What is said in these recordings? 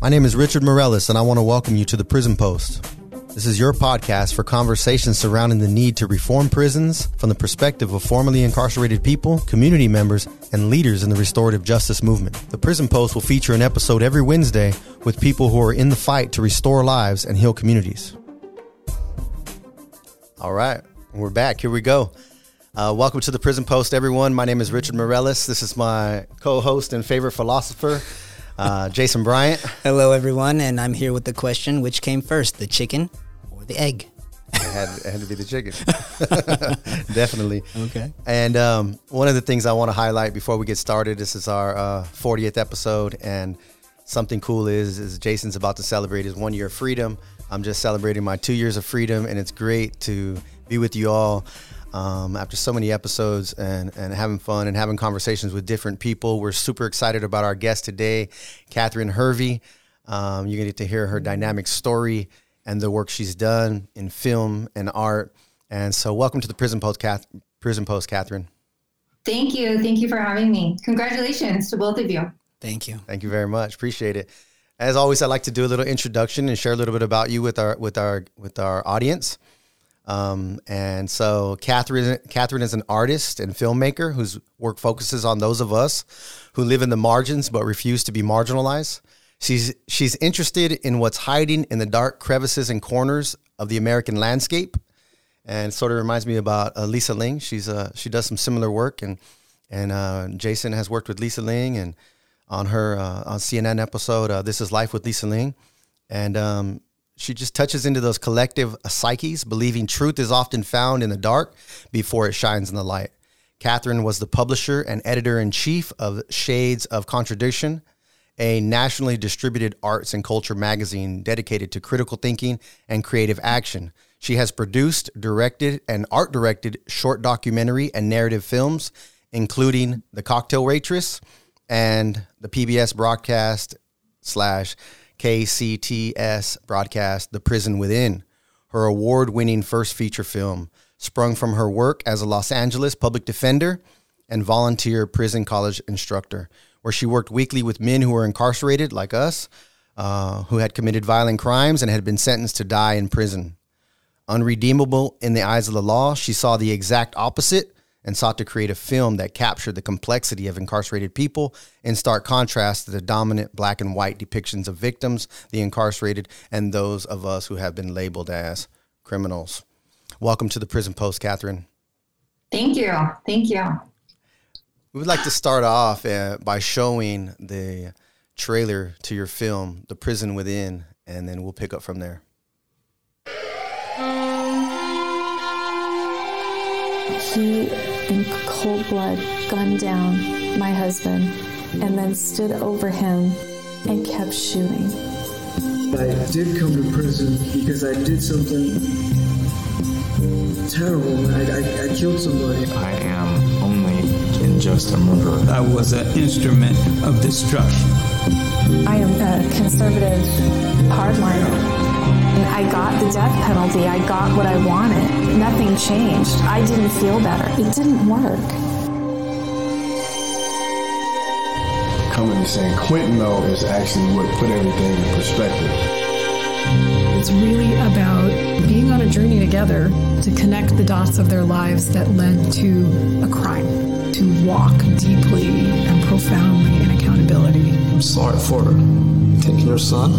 My name is Richard Morellis, and I want to welcome you to the Prison Post. This is your podcast for conversations surrounding the need to reform prisons from the perspective of formerly incarcerated people, community members, and leaders in the restorative justice movement. The Prison Post will feature an episode every Wednesday with people who are in the fight to restore lives and heal communities. All right, we're back. Here we go. Uh, welcome to the Prison Post, everyone. My name is Richard Morellis. This is my co host and favorite philosopher, uh, Jason Bryant. Hello, everyone, and I'm here with the question which came first, the chicken or the egg? It had, it had to be the chicken. Definitely. Okay. And um, one of the things I want to highlight before we get started, this is our uh, 40th episode, and something cool is is Jason's about to celebrate his one year of freedom. I'm just celebrating my two years of freedom, and it's great to be with you all um, after so many episodes and, and having fun and having conversations with different people. We're super excited about our guest today, Katherin Hervey. Um, you're going to get to hear her dynamic story and the work she's done in film and art. And so, welcome to the Prison Post, Kath- Prison Post, Katherin. Thank you. Thank you for having me. Congratulations to both of you. Thank you. Thank you very much. Appreciate it. As always, I'd like to do a little introduction and share a little bit about you with our with our with our audience. Um, and so, Katherin, Katherin is an artist and filmmaker whose work focuses on those of us who live in the margins but refuse to be marginalized. She's she's interested in what's hiding in the dark crevices and corners of the American landscape, and sort of reminds me about uh, Lisa Ling. She's uh, she does some similar work, and and uh, Jason has worked with Lisa Ling and on her uh, on CNN episode uh, "This Is Life with Lisa Ling," and um, she just touches into those collective psyches, believing truth is often found in the dark before it shines in the light. Katherin was the publisher and editor in chief of Shades of Contradiction, a nationally distributed arts and culture magazine dedicated to critical thinking and creative action. She has produced, directed, and art directed short documentary and narrative films, including The Cocktail Waitress and the PBS broadcast slash KCTS broadcast The Prison Within, her award winning first feature film, sprung from her work as a Los Angeles public defender and volunteer prison college instructor, where she worked weekly with men who were incarcerated, like us, uh, who had committed violent crimes and had been sentenced to die in prison. Unredeemable in the eyes of the law, she saw the exact opposite and sought to create a film that captured the complexity of incarcerated people in stark contrast to the dominant black and white depictions of victims, the incarcerated, and those of us who have been labeled as criminals. Welcome to the Prison Post, Katherin. Thank you. Thank you. We would like to start off uh, by showing the trailer to your film, The Prison Within, and then we'll pick up from there. He, in cold blood, gunned down my husband and then stood over him and kept shooting. I did come to prison because I did something terrible. I, I, I killed somebody. I am only in just a murderer. I was an instrument of destruction. I am a conservative hardliner. And I got the death penalty. I got what I wanted. Nothing changed. I didn't feel better. It didn't work. Coming to San Quentin, though, is actually what put everything in perspective. It's really about being on a journey together to connect the dots of their lives that led to a crime, to walk deeply and profoundly in accountability. I'm sorry for taking your son.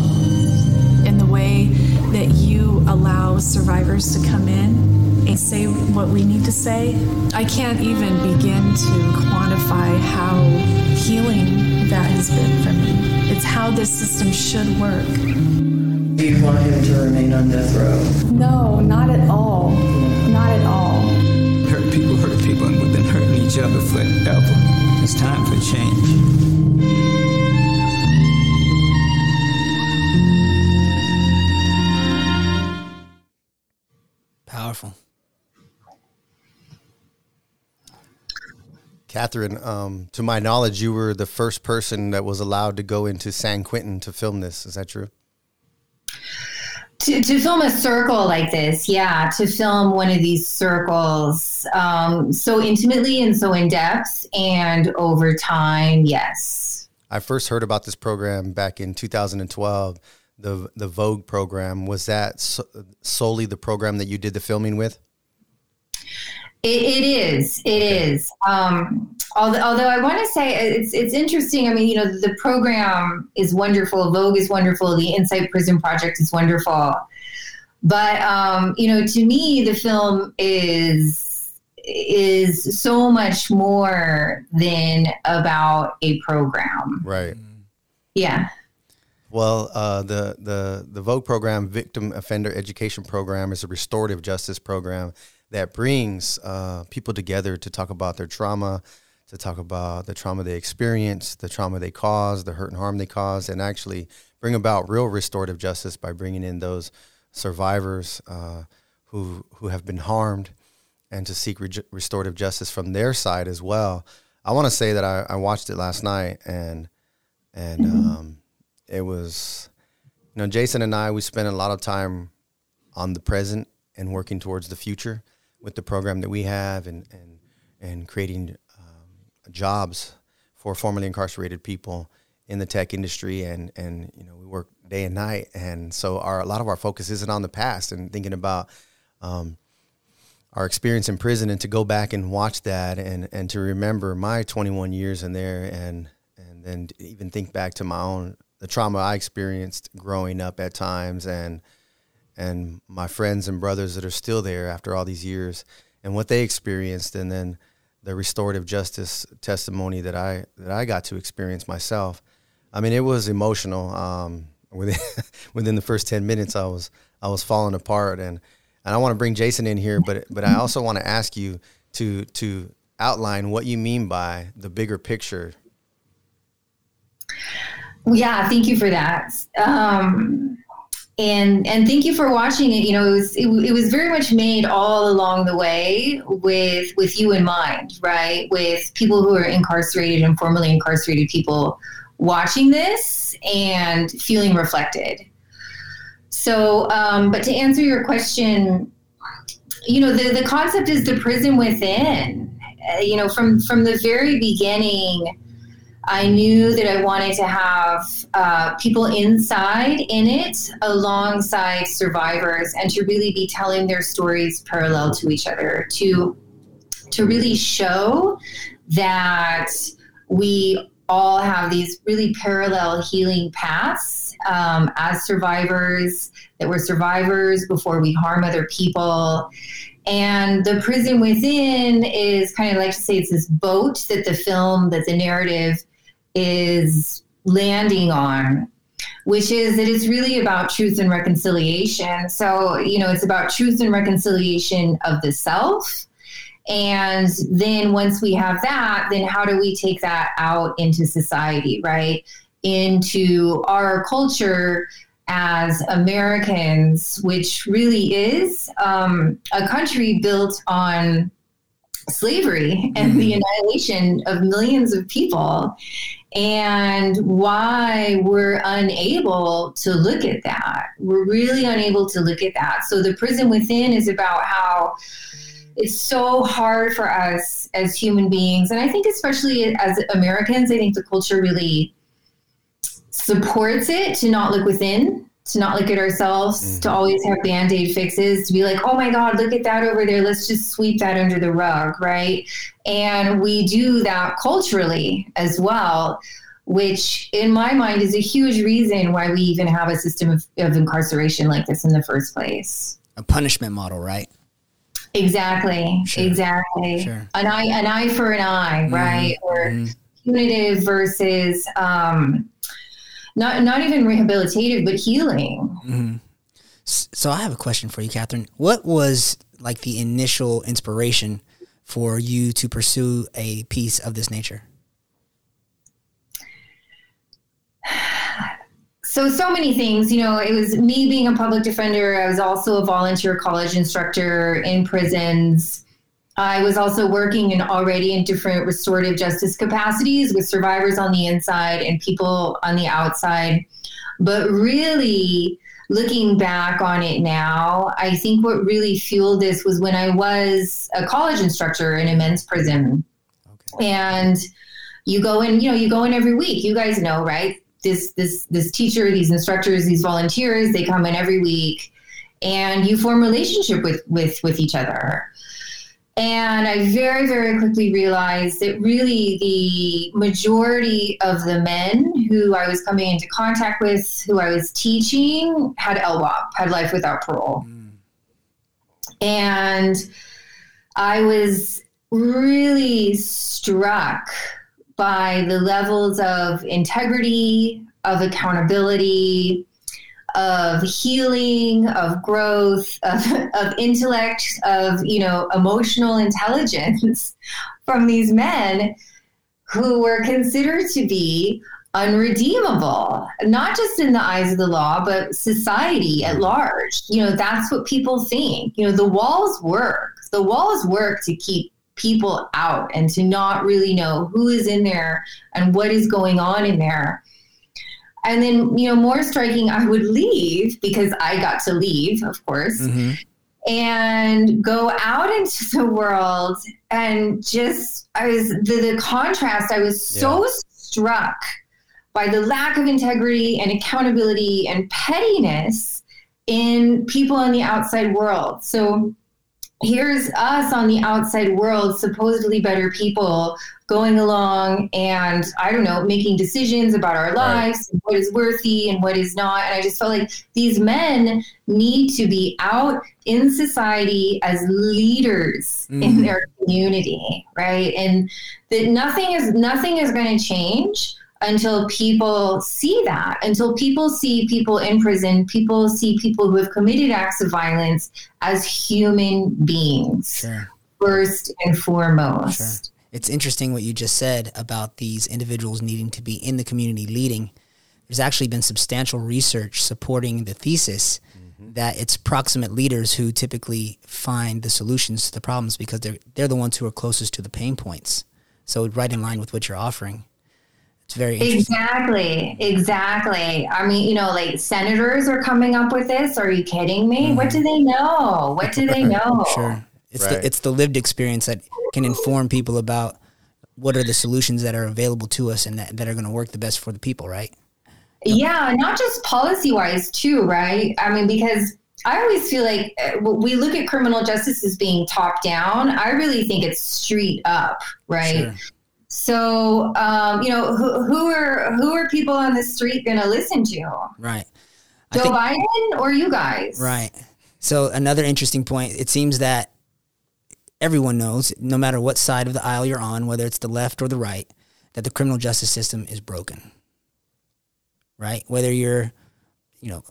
In the way that you allow survivors to come in and say what we need to say, I can't even begin to quantify how healing that has been for me. It's how this system should work. Do you want him to remain on death row? No, not at all. Not at all. Hurt people hurt people, and we've been hurting each other forever. It's time for change. Katherin, um, to my knowledge, you were the first person that was allowed to go into San Quentin to film this. Is that true? To, to film a circle like this, yeah, to film one of these circles um, so intimately and so in depth and over time, yes. I first heard about this program back in 2012, the the VOEG program. Was that so, solely the program that you did the filming with? It, it is. It is. Um, although, although I want to say it's it's interesting. I mean, you know, the program is wonderful. VOEG is wonderful. The Insight Prison Project is wonderful. But um, you know, to me, the film is is so much more than about a program. Right. Yeah. Well, uh, the the the VOEG program, Victim Offender Education Program, is a restorative justice program that brings uh, people together to talk about their trauma, to talk about the trauma they experienced, the trauma they caused, the hurt and harm they caused, and actually bring about real restorative justice by bringing in those survivors uh, who who have been harmed and to seek re- restorative justice from their side as well. I want to say that I, I, watched it last night and and mm-hmm. um, it was you know Jason and I we spent a lot of time on the present and working towards the future with the program that we have and and and creating um, jobs for formerly incarcerated people in the tech industry. And and you know we work day and night. And so our a lot of our focus isn't on the past and thinking about um, our experience in prison and to go back and watch that and, and to remember my 21 years in there and and then even think back to my own the trauma I experienced growing up at times and and my friends and brothers that are still there after all these years and what they experienced and then the restorative justice testimony that I that I got to experience myself. I mean, it was emotional. Um, within within the first ten minutes, I was I was falling apart, and and I want to bring Jason in here, but but I also want to ask you to to outline what you mean by the bigger picture. Yeah, thank you for that. Um, and and thank you for watching it. You know, it was it, it was very much made all along the way with with you in mind, right? With people who are incarcerated and formerly incarcerated people watching this and feeling reflected. So, um, but to answer your question, you know, the, the concept is the prison within. Uh, you know, from from the very beginning, I knew that I wanted to have uh, people inside in it alongside survivors, and to really be telling their stories parallel to each other. To to really show that we all have these really parallel healing paths um, as survivors, that we're survivors before we harm other people. And the prison within is kind of like to say it's this boat that the film, that the narrative is landing on, which is that it's really about truth and reconciliation. So, you know, it's about truth and reconciliation of the self and then once we have that, then how do we take that out into society, right? Into our culture as Americans, which really is um, a country built on slavery and mm-hmm. the annihilation of millions of people and why we're unable to look at that. We're really unable to look at that. So, the prison within is about how it's so hard for us as human beings and i think especially as americans i think the culture really supports it to not look within to not look at ourselves mm-hmm. to always have band-aid fixes to be like oh my god look at that over there let's just sweep that under the rug right and we do that culturally as well which in my mind is a huge reason why we even have a system of, of incarceration like this in the first place a punishment model right Exactly. Sure. Exactly. Sure. An eye, an eye for an eye, mm-hmm. right? Or mm-hmm. punitive versus um, not not even rehabilitative, but healing. Mm-hmm. So I have a question for you, Katherin. What was like the initial inspiration for you to pursue a piece of this nature? so so many things you know it was me being a public defender i was also a volunteer college instructor in prisons i was also working in already in different restorative justice capacities with survivors on the inside and people on the outside but really looking back on it now i think what really fueled this was when i was a college instructor in a men's prison okay. and you go in, you know, you go in every week. You guys know, right? This this this teacher, these instructors, these volunteers, they come in every week and you form relationship with with with each other. And I very, very quickly realized that really the majority of the men who I was coming into contact with, who I was teaching, had LWOP, had life without parole. Mm. And I was really struck by the levels of integrity, of accountability, of healing, of growth, of, of intellect, of you know emotional intelligence from these men who were considered to be unredeemable, not just in the eyes of the law, but society at mm-hmm. large. You know, that's what people think. You know, the walls work. The walls work to keep people out and to not really know who is in there and what is going on in there. And then, you know, more striking, I would leave because I got to leave, of course, mm-hmm. and go out into the world and just, I was, the, the contrast, I was so yeah. struck by the lack of integrity and accountability and pettiness in people in the outside world. So, here's us on the outside world, supposedly better people, going along and I don't know, making decisions about our lives, right. what is worthy and what is not. And I just felt like these men need to be out in society as leaders mm. in their community, right? And that nothing is nothing is going to change until people see that, until people see people in prison, people see people who have committed acts of violence as human beings sure. first and foremost. Sure. It's interesting what you just said about these individuals needing to be in the community leading. There's actually been substantial research supporting the thesis mm-hmm. that it's proximate leaders who typically find the solutions to the problems because they're they're the ones who are closest to the pain points. So right in line with what you're offering. It's very exactly, exactly. I mean, you know, like senators are coming up with this. Are you kidding me? Mm-hmm. What do they know? What do they know? sure, it's right. the it's the lived experience that can inform people about what are the solutions that are available to us and that, that are going to work the best for the people, right? Yeah, not just policy wise too, right? I mean, because I always feel like uh, we look at criminal justice as being top down. I really think it's street up, right? Sure. So, um, you know, who, who, are who are people on the street going to listen to? Right. Joe think, Biden or you guys? Right. So another interesting point. It seems that everyone knows, no matter what side of the aisle you're on, whether it's the left or the right, that the criminal justice system is broken. Right. Whether you're, you know,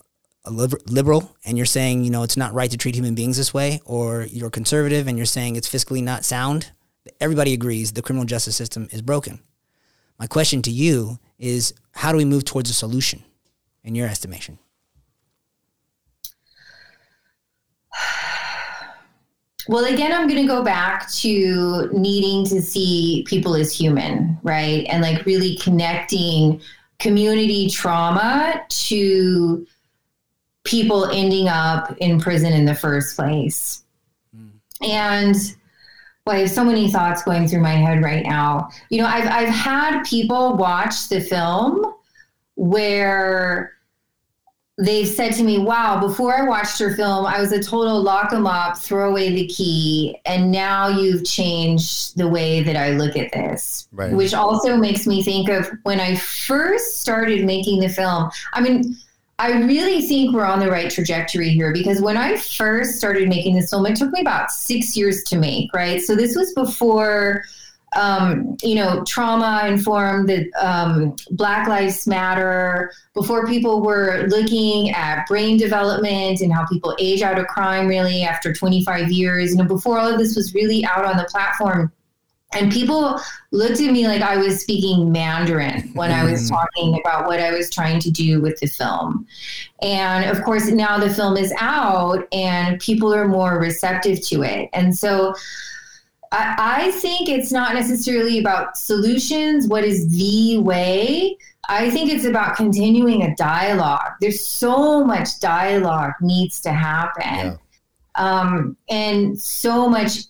a liberal and you're saying, you know, it's not right to treat human beings this way, or you're conservative and you're saying it's fiscally not sound everybody agrees the criminal justice system is broken. My question to you is how do we move towards a solution in your estimation? Well, again, I'm going to go back to needing to see people as human, right? And like really connecting community trauma to people ending up in prison in the first place. Mm. And well, I have so many thoughts going through my head right now. You know, I've I've had people watch the film where they've said to me, "Wow, before I watched your film, I was a total lock 'em up, throw away the key, and now you've changed the way that I look at this." Right. Which also makes me think of when I first started making the film. I mean, I really think we're on the right trajectory here because when I first started making this film, it took me about six years to make, right? So this was before, um, you know, trauma informed the um, Black Lives Matter, before people were looking at brain development and how people age out of crime really after 25 years, know, before all of this was really out on the platform and people looked at me like I was speaking Mandarin when I was mm. talking about what I was trying to do with the film. And of course, now the film is out and people are more receptive to it. And so I, I think it's not necessarily about solutions, what is the way. I think it's about continuing a dialogue. There's so much dialogue needs to happen. Yeah. Um, and so much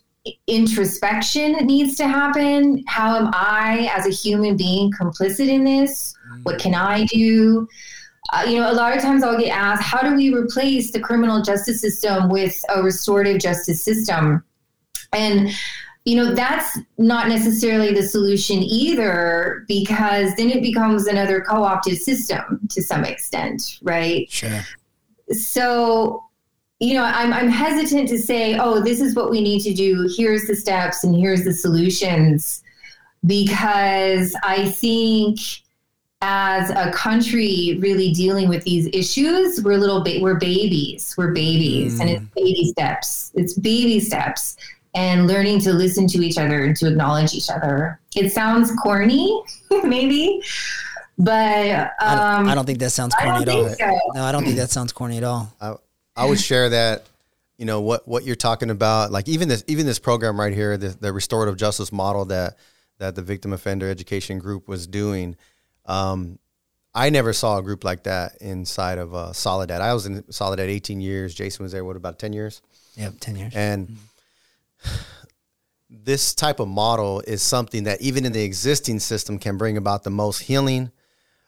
introspection needs to happen. How am I, as a human being, complicit in this? What can I do? Uh, you know, a lot of times I'll get asked, how do we replace the criminal justice system with a restorative justice system? And you know, that's not necessarily the solution either, because then it becomes another co opted system to some extent, right? Sure. So, you know, I'm, I'm hesitant to say, oh, this is what we need to do. Here's the steps and here's the solutions, because I think as a country really dealing with these issues, we're little, ba- we're babies, we're babies, mm. and it's baby steps. It's baby steps and learning to listen to each other and to acknowledge each other. It sounds corny, maybe, but um, I, don't, I, don't, think that sounds corny at all. So. No, I don't think that sounds corny at all. I, I would share that. You know what what you're talking about, like even this even this program right here, the, the restorative justice model that that the victim offender education group was doing. Um, I never saw a group like that inside of uh, Soledad. I was in Soledad 18 years. Jason was there, what, about 10 years? Yep, 10 years. And mm-hmm this type of model is something that even in the existing system can bring about the most healing,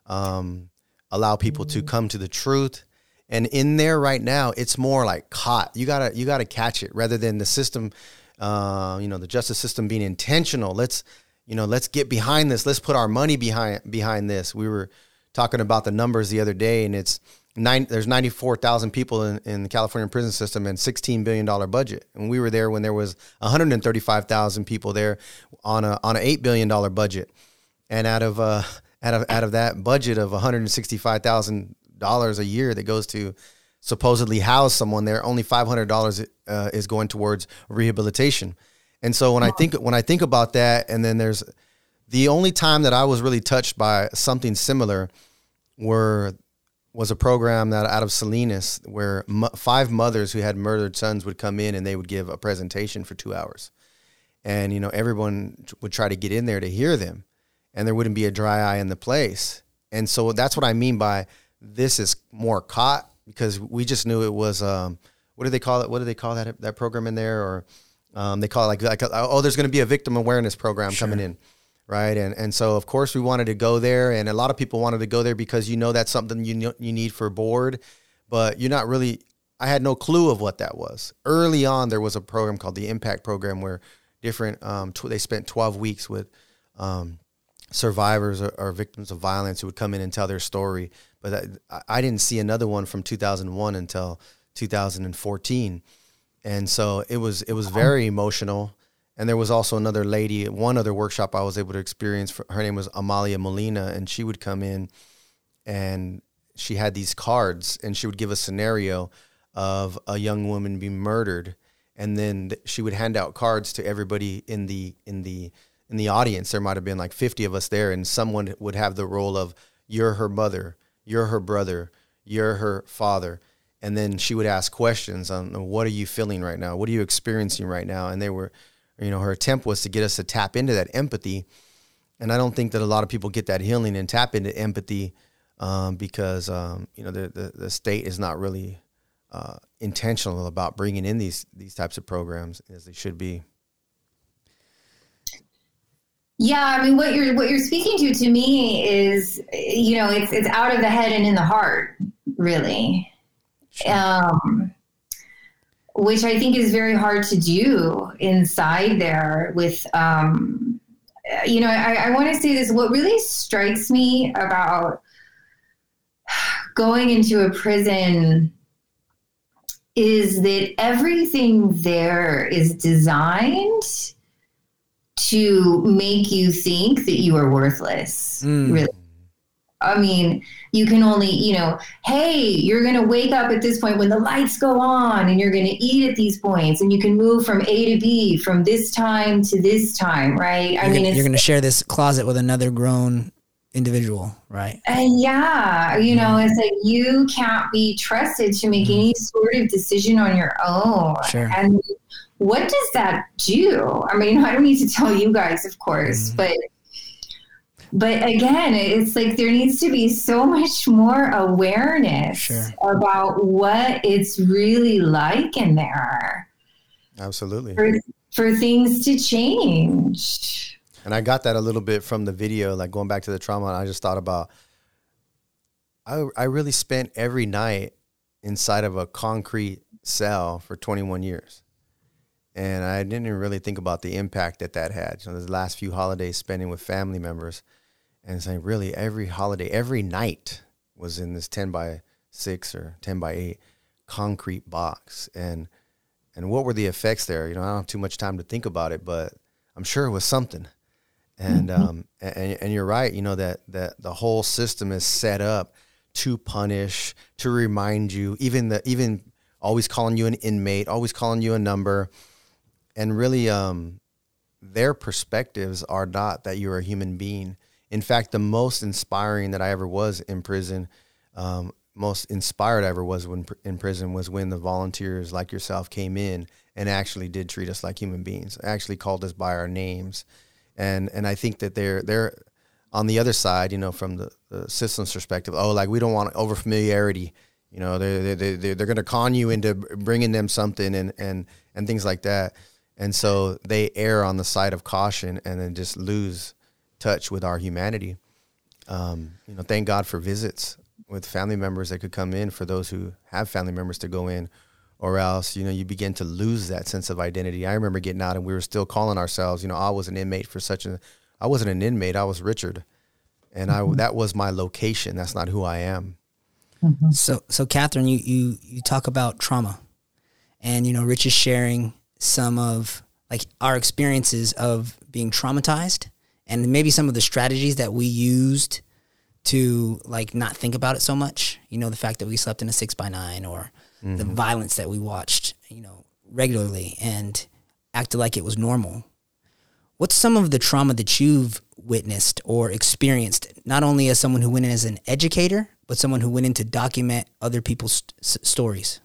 um, allow people to come to the truth. And in there right now, it's more like caught. You gotta you gotta catch it rather than the system, uh, you know, the justice system being intentional. Let's you know, let's get behind this. Let's put our money behind behind this. We were talking about the numbers the other day, and it's nine, there's 94,000 people in, in the California prison system and $16 billion budget. And we were there when there was 135,000 people there on a, on an $8 billion budget. And out of, uh, out of, out of that budget of $165,000 a year that goes to supposedly house someone there, only $500 uh, is going towards rehabilitation. And so when I think, when I think about that, and then there's the only time that I was really touched by something similar were was a program that out of Salinas where five mothers who had murdered sons would come in and they would give a presentation for two hours. And, you know, everyone would try to get in there to hear them and there wouldn't be a dry eye in the place. And so that's what I mean by this is more caught because we just knew it was, um, what do they call it? What do they call that, that program in there? Or um, they call it like, like oh, there's going to be a victim awareness program sure. coming in right? And and so of course we wanted to go there, and a lot of people wanted to go there because you know that's something you know, you need for board, but you're not really. I had no clue of what that was. Early on, there was a program called the Impact Program where different um, tw- they spent 12 weeks with um, survivors or, or, victims of violence who would come in and tell their story. But that, I didn't see another one from 2001 until 2014, and so it was it was very emotional. And there was also another lady, one other workshop I was able to experience. Her name was Amalia Molina, and she would come in and she had these cards and she would give a scenario of a young woman being murdered and then she would hand out cards to everybody in the in the in the audience there might have been like 50 of us there and someone would have the role of you're her mother you're her brother you're her father and then she would ask questions on what are you feeling right now what are you experiencing right now and they were you know, her attempt was to get us to tap into that empathy. And I don't think that a lot of people get that healing and tap into empathy um, because, um, you know, the, the, the, state is not really uh, intentional about bringing in these, these types of programs as they should be. Yeah, I mean, what you're what you're speaking to to me is, you know, it's it's out of the head and in the heart, really. Sure. Um, which I think is very hard to do inside there with, um, you know, I, I want to say this. What really strikes me about going into a prison is that everything there is designed to make you think that you are worthless. Mm. Really. I mean, you can only, you know, hey, you're going to wake up at this point when the lights go on and you're going to eat at these points and you can move from A to B from this time to this time, right? You're I mean, gonna, you're going to share this closet with another grown individual, right? And yeah, you know, it's like you can't be trusted to make mm. any sort of decision on your own. Sure. And what does that do? I mean, I don't need to tell you guys, of course, mm. but but again, it's like there needs to be so much more awareness sure. about what it's really like in there. Absolutely. For, for things to change. And I got that a little bit from the video, like going back to the trauma. And I just thought about, I, I really spent every night inside of a concrete cell for 21 years. And I didn't even really think about the impact that that had. You know, the last few holidays spending with family members and saying, really, every holiday, every night was in this 10 by 6 or 10 by 8 concrete box. And and what were the effects there? You know, I don't have too much time to think about it, but I'm sure it was something. And mm-hmm. um, and, and you're right. You know that that the whole system is set up to punish, to remind you, even the even always calling you an inmate, always calling you a number, and really, um, their perspectives are not that you're a human being. In fact, the most inspiring that I ever was in prison, um, most inspired I ever was when in prison was when the volunteers like yourself came in and actually did treat us like human beings, actually called us by our names, and and I think that they're they're on the other side, you know, from the, the system's perspective. Oh, like we don't want over familiarity. You know, they they they they're going to con you into bringing them something and and and things like that, and so they err on the side of caution and then just lose touch with our humanity. Um, you know, thank God for visits with family members that could come in for those who have family members to go in or else you know you begin to lose that sense of identity i remember getting out and we were still calling ourselves you know i was an inmate for such a i wasn't an inmate i was richard and mm-hmm. i that was my location that's not who i am mm-hmm. so so katherin you you you talk about trauma and you know rich is sharing some of like our experiences of being traumatized and maybe some of the strategies that we used to like not think about it so much. You know, the fact that we slept in a six by nine or mm-hmm. the violence that we watched, you know, regularly and acted like it was normal. What's some of the trauma that you've witnessed or experienced, not only as someone who went in as an educator, but someone who went in to document other people's st- stories?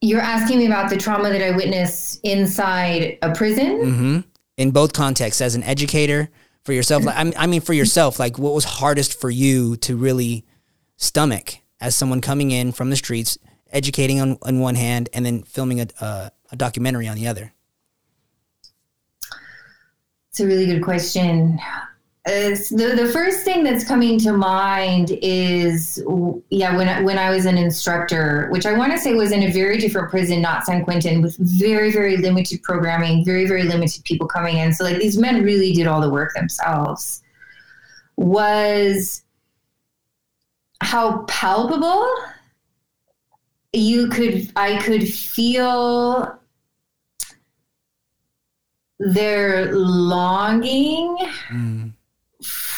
You're asking me about the trauma that I witnessed inside a prison? Mm-hmm. In both contexts, as an educator, for yourself? Like, I mean, for yourself, like what was hardest for you to really stomach as someone coming in from the streets, educating on, on one hand, and then filming a, a, a documentary on the other? It's a really good question the, the first thing that's coming to mind is yeah when I, when I was an instructor which I want to say was in a very different prison not San Quentin with very very limited programming very very limited people coming in. So like these men really did all the work themselves. Was how palpable you could I could feel their longing mm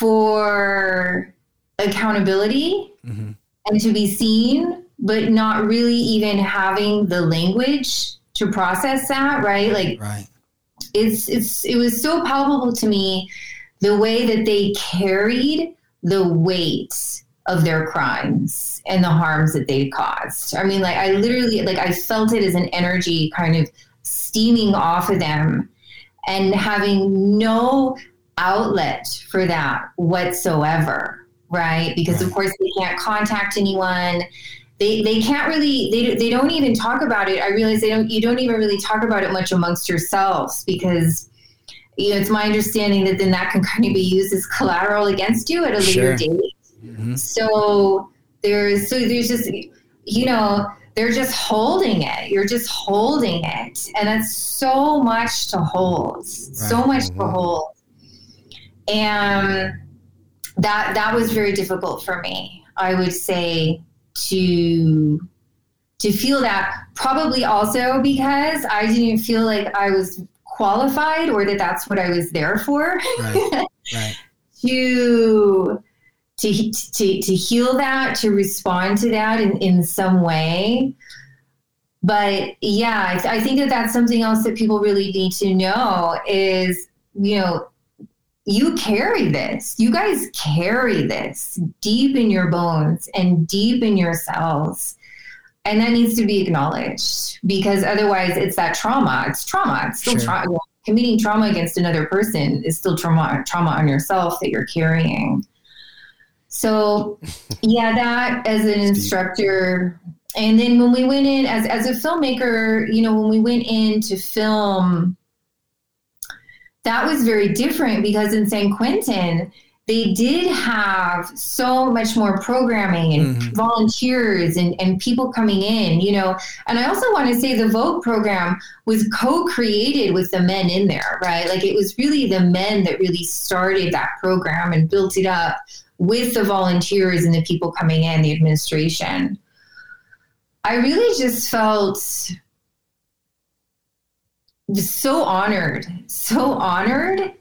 for accountability mm-hmm. and to be seen, but not really even having the language to process that, right? Like right. it's it's it was so palpable to me the way that they carried the weight of their crimes and the harms that they caused. I mean, like I literally like I felt it as an energy kind of steaming off of them and having no outlet for that whatsoever, right? Because of course they can't contact anyone. They, they can't really they, they don't even talk about it. I realize they don't you don't even really talk about it much amongst yourselves because you know it's my understanding that then that can kind of be used as collateral against you at a sure. later date. Mm-hmm. So there's so there's just you know they're just holding it. You're just holding it. And that's so much to hold. Right. So much mm-hmm. to hold and that that was very difficult for me i would say to to feel that probably also because i didn't feel like i was qualified or that that's what i was there for right. Right. to to, to, to heal that, to respond to that in, in some way. But yeah, I, th- I think that that's something else that people really need to know is, you know, you carry this. You guys carry this deep in your bones and deep in your cells. And that needs to be acknowledged because otherwise it's that trauma. It's trauma. It's still sure. trauma. Committing trauma against another person is still trauma trauma on yourself that you're carrying. So yeah, that as an instructor, and then when we went in as as a filmmaker, you know, when we went in to film, that was very different because in San Quentin they did have so much more programming and mm-hmm. volunteers and, and people coming in, you know. And I also want to say the VOEG program was co created with the men in there, right? Like it was really the men that really started that program and built it up with the volunteers and the people coming in, the administration. I really just felt so honored, so honored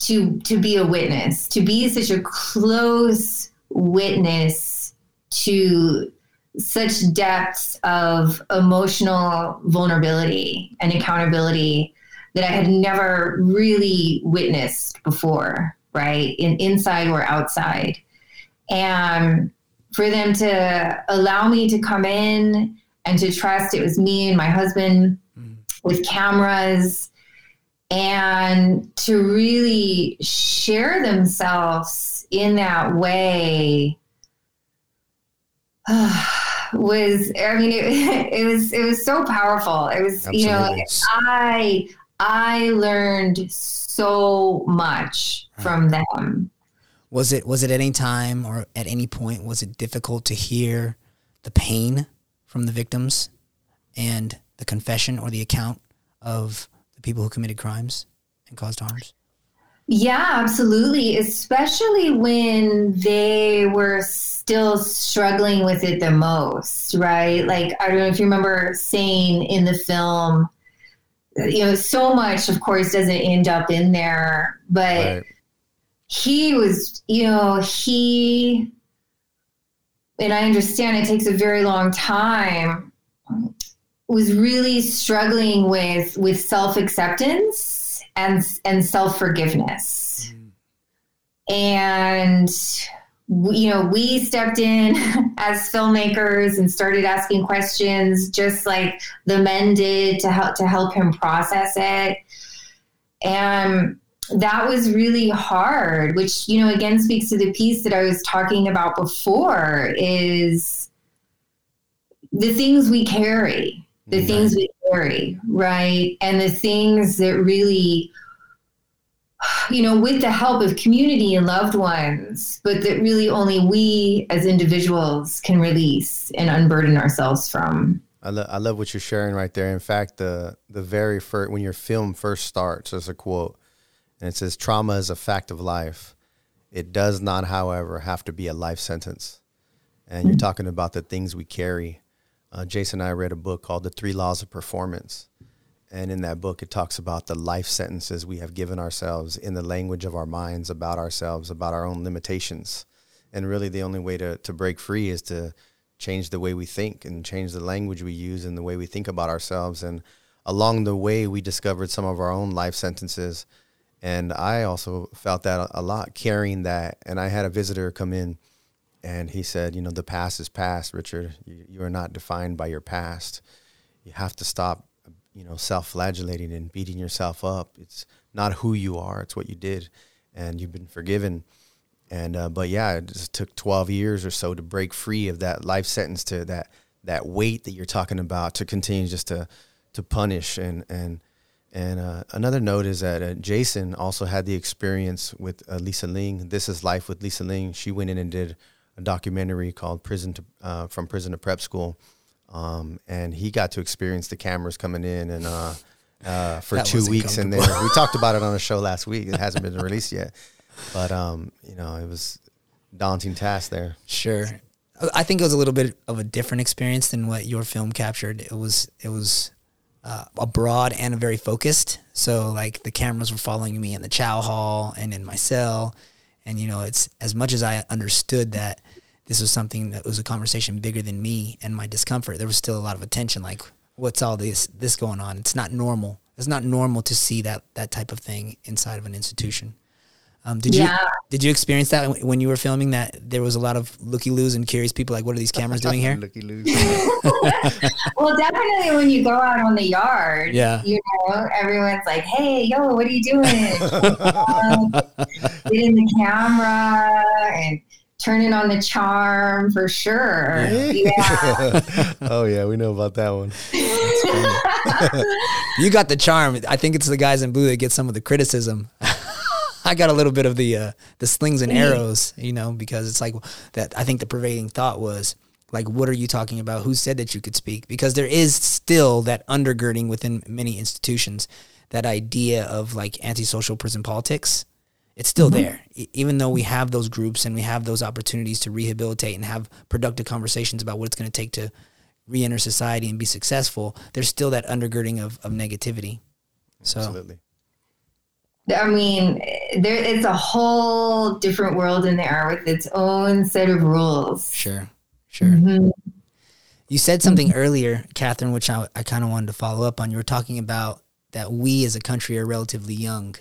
to to be a witness, to be such a close witness to such depths of emotional vulnerability and accountability that I had never really witnessed before, right? In inside or outside. And for them to allow me to come in and to trust it was me and my husband. With cameras and to really share themselves in that way uh, was i mean it, it, was it was so powerful. It was Absolutely. you know i i learned so much from them. Was it was it any time or at any point was it difficult to hear the pain from the victims? And the confession or the account of the people who committed crimes and caused harms? Yeah, absolutely. Especially when they were still struggling with it the most, right? Like, I don't know if you remember saying in the film, you know, so much, of course, doesn't end up in there, but right. he was, you know, he, and I understand it takes a very long time was really struggling with with self acceptance and and self forgiveness, mm. and you know we stepped in as filmmakers and started asking questions, just like the men did to help to help him process it, and that was really hard. Which you know again speaks to the piece that I was talking about before is the things we carry the things we carry, right? And the things that really, you know, with the help of community and loved ones, but that really only we as individuals can release and unburden ourselves from. I, lo- I love what you're sharing right there. In fact, the the very first when your film first starts, there's a quote, and it says, "Trauma is a fact of life. It does not, however, have to be a life sentence." And you're mm-hmm. talking about the things we carry uh, Jason and I read a book called The Three Laws of Performance. And in that book, it talks about the life sentences we have given ourselves in the language of our minds about ourselves, about our own limitations. And really, the only way to, to break free is to change the way we think and change the language we use and the way we think about ourselves. And along the way, we discovered some of our own life sentences. And I also felt that a lot, carrying that. And I had a visitor come in and he said, you know, the past is past, Richard. You, you are not defined by your past. You have to stop, you know, self-flagellating and beating yourself up. It's not who you are; it's what you did, and you've been forgiven. And uh, but yeah, it just took 12 years or so to break free of that life sentence to that that weight that you're talking about to continue just to to punish and and and uh, another note is that uh, Jason also had the experience with uh, Lisa Ling. This is life with Lisa Ling. She went in and did a documentary called "Prison to uh, From Prison to Prep School," um, and he got to experience the cameras coming in and uh, uh, for two weeks in there. We talked about it on a show last week. It hasn't been released yet, but um, you know, it was daunting task there. Sure. I think it was a little bit of a different experience than what your film captured. It was it was uh, a broad and a very focused. So like the cameras were following me in the chow hall and in my cell, and you know, it's as much as I understood that this was something that was a conversation bigger than me and my discomfort. There was still a lot of attention. Like, what's all this this going on? It's not normal. It's not normal to see that that type of thing inside of an institution. Um, did yeah. you did you experience that when you were filming that there was a lot of looky loos and curious people like what are these cameras doing here? looky loos. well, definitely when you go out on the yard, yeah, you know, everyone's like, "Hey, yo, what are you doing?" um, get in the camera and turning on the charm for sure. Yeah. oh yeah, we know about that one. you got the charm. I think it's the guys in blue that get some of the criticism. I got a little bit of the uh, the slings and arrows, you know, because it's like that. I think the pervading thought was like, what are you talking about? Who said that you could speak? Because there is still that undergirding within many institutions, that idea of like antisocial prison politics. It's still mm-hmm. there, e- even though we have those groups and we have those opportunities to rehabilitate and have productive conversations about what it's going to take to re-enter society and be successful. There's still that undergirding of, of negativity. So. Absolutely. I mean, there it's a whole different world in there with its own set of rules. Sure, sure. Mm-hmm. You said something mm-hmm. earlier, Katherin, which I, I kind of wanted to follow up on. You were talking about that we as a country are relatively young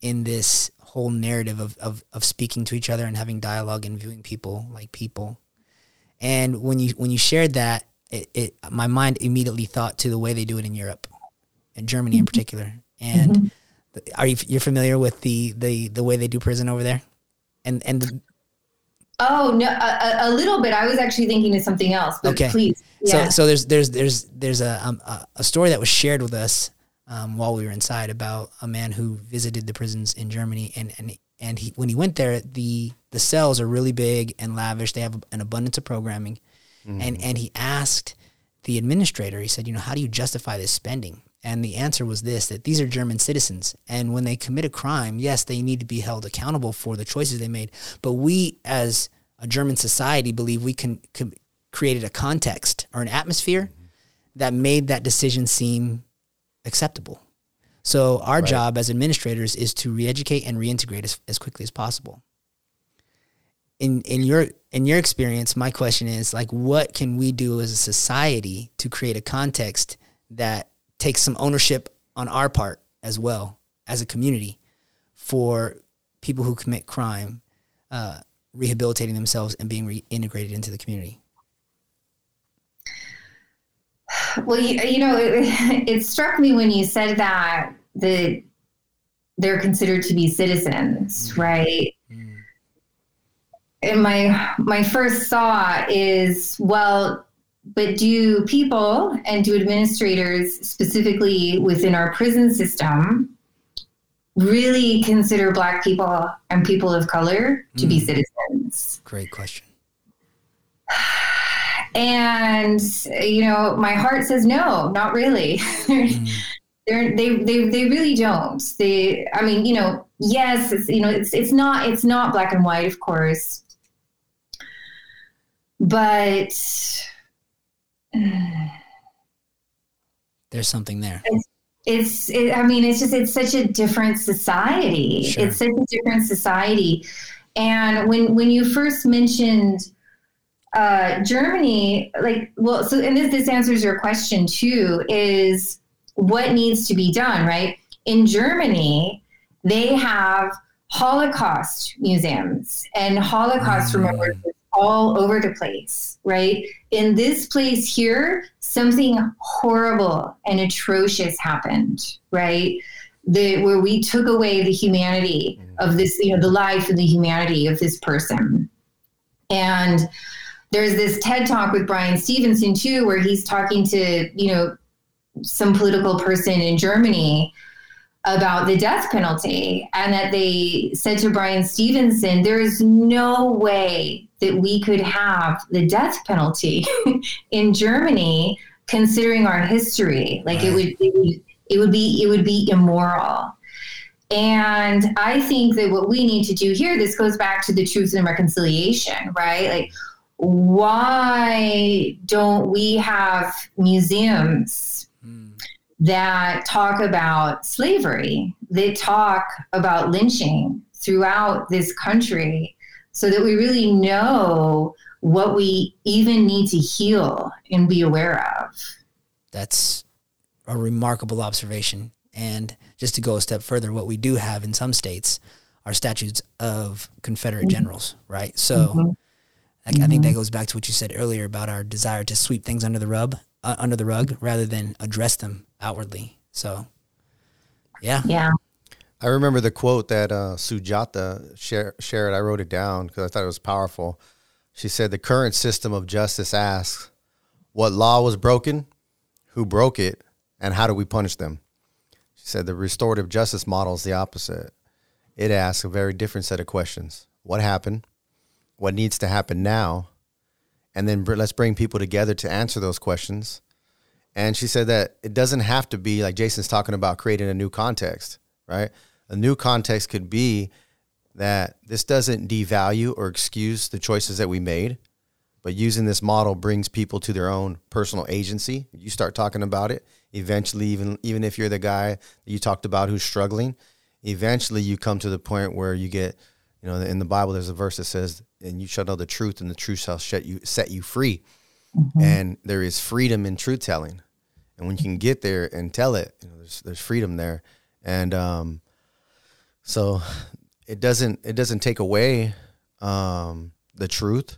in this whole narrative of, of, of speaking to each other and having dialogue and viewing people like people. And when you when you shared that, it, it my mind immediately thought to the way they do it in Europe, and Germany in mm-hmm. particular. And mm-hmm are you you're familiar with the the the way they do prison over there? And and the, Oh no, a, a, little bit. I was actually thinking of something else. But okay, please. Yeah. So so there's there's there's there's a um, a story that was shared with us um, while we were inside about a man who visited the prisons in Germany and and and he when he went there the the cells are really big and lavish. They have an abundance of programming, mm-hmm. and and he asked the administrator. He said, you know, how do you justify this spending? And the answer was this that these are German citizens. And when they commit a crime, yes, they need to be held accountable for the choices they made. But we, as a German society, believe we can, can created a context or an atmosphere that made that decision seem acceptable. So our right. job as administrators is to re-educate and reintegrate as, as quickly as possible. In in your in your experience, my question is like what can we do as a society to create a context that takes some ownership on our part as well as a community for people who commit crime uh, rehabilitating themselves and being reintegrated into the community well you, you know it, it, struck me when you said that that they're considered to be citizens mm. right mm. and my my first thought is well but do people and do administrators specifically within our prison system really consider black people and people of color to mm. be citizens great question and you know my heart says no not really mm. They're, they they they really don't they i mean you know yes it's you know it's it's not it's not black and white of course but there's something there. It's, it's it, I mean, it's just, it's such a different society. Sure. It's such a different society. And when, when you first mentioned uh, Germany, like, well, so, and this, this answers your question too, is what needs to be done, right? In Germany, they have Holocaust museums and Holocaust mm. remembrance all over the place, right? In this place here, something horrible and atrocious happened, right? The, where we took away the humanity of this, you know, the life and the humanity of this person. And there's this TED talk with Bryan Stevenson too, where he's talking to, you know, some political person in Germany about the death penalty and that they said to Bryan Stevenson, there is no way that we could have the death penalty in Germany considering our history. Like it would, be, it would be it would be immoral. And I think that what we need to do here, this goes back to the truth and reconciliation, right? Like, why don't we have museums that talk about slavery, they talk about lynching throughout this country so that we really know what we even need to heal and be aware of. That's a remarkable observation. And just to go a step further, what we do have in some states are statutes of Confederate mm-hmm. generals, right? So mm-hmm. I, I, think that mm-hmm. goes back to what you said earlier about our desire to sweep things under the rug, uh, under the rug, rather than address them outwardly. So, yeah, yeah. I remember the quote that uh, Sujatha share, shared. I wrote it down because I thought it was powerful. She said, "The current system of justice asks, what law was broken, who broke it, and how do we punish them?" She said, "The restorative justice model is the opposite. It asks a very different set of questions: What happened? What needs to happen now?" And then let's bring people together to answer those questions. And she said that it doesn't have to be like Jason's talking about creating a new context, right? A new context could be that this doesn't devalue or excuse the choices that we made, but using this model brings people to their own personal agency. You start talking about it, eventually even even if you're the guy you talked about who's struggling, eventually you come to the point where you get, you know, in the Bible there's a verse that says, "And you shall know the truth, and the truth shall set you set you free." And there is freedom in truth telling, and when you can get there and tell it, you know, there's there's freedom there, and um, so it doesn't it doesn't take away um, the truth.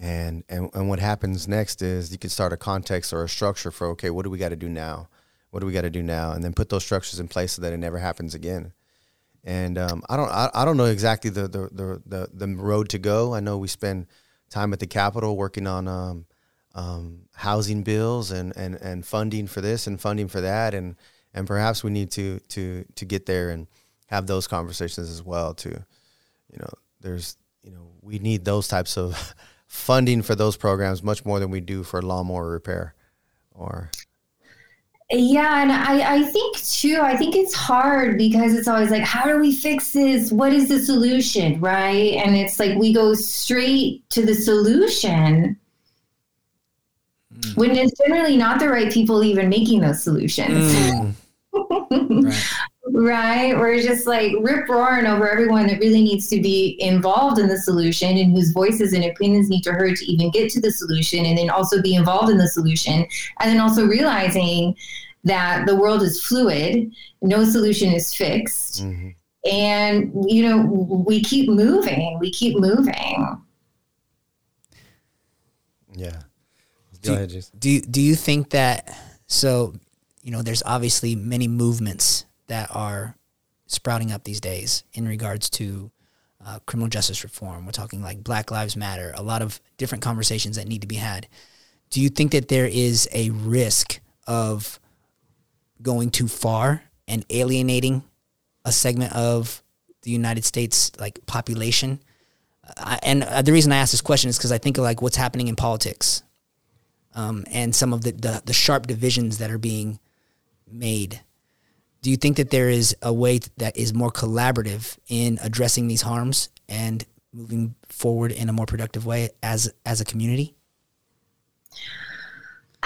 And, and and what happens next is you can start a context or a structure for okay, what do we got to do now? What do we got to do now? And then put those structures in place so that it never happens again. And um, I don't I, I don't know exactly the, the the the the road to go. I know we spend time at the Capitol working on um, um, housing bills and, and, and funding for this and funding for that and and perhaps we need to to to get there and have those conversations as well to You know, there's you know we need those types of funding for those programs much more than we do for lawnmower repair or Yeah, and I, I think too, I think it's hard because it's always like, how do we fix this? What is the solution? Right. And it's like we go straight to the solution mm. when it's generally not the right people even making those solutions. Mm. right. We're just like rip roaring over everyone that really needs to be involved in the solution and whose voices and opinions need to heard to even get to the solution and then also be involved in the solution. And then also realizing that the world is fluid, no solution is fixed. Mm-hmm. And, you know, we keep moving, we keep moving. yeah. Do, ahead, do do you think that so you know there's obviously many movements that are sprouting up these days in regards to uh, criminal justice reform. We're talking like Black Lives Matter, a lot of different conversations that need to be had. Do you think that there is a risk of going too far and alienating a segment of the United States like population? I, and uh, the reason I ask this question is because I think of like what's happening in politics um, and some of the, the, the sharp divisions that are being made. Do you think that there is a way that is more collaborative in addressing these harms and moving forward in a more productive way as as a community?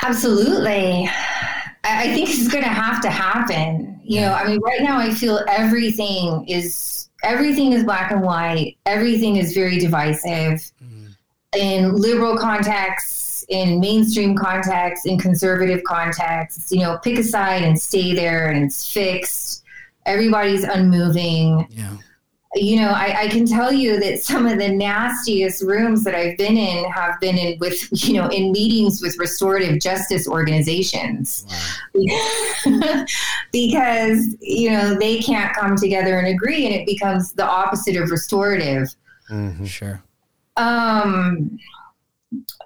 Absolutely. I think it's going to have to happen. You know, I mean, right now I feel everything is everything is black and white. Everything is very divisive mm-hmm. in liberal contexts, in mainstream contexts, in conservative contexts. You know, pick a side and stay there, and it's fixed. Everybody's unmoving. Yeah. You know, I, I can tell you that some of the nastiest rooms that I've been in have been in with, you know, in meetings with restorative justice organizations. because, you know, they can't come together and agree and it becomes the opposite of restorative. Sure. Um, b-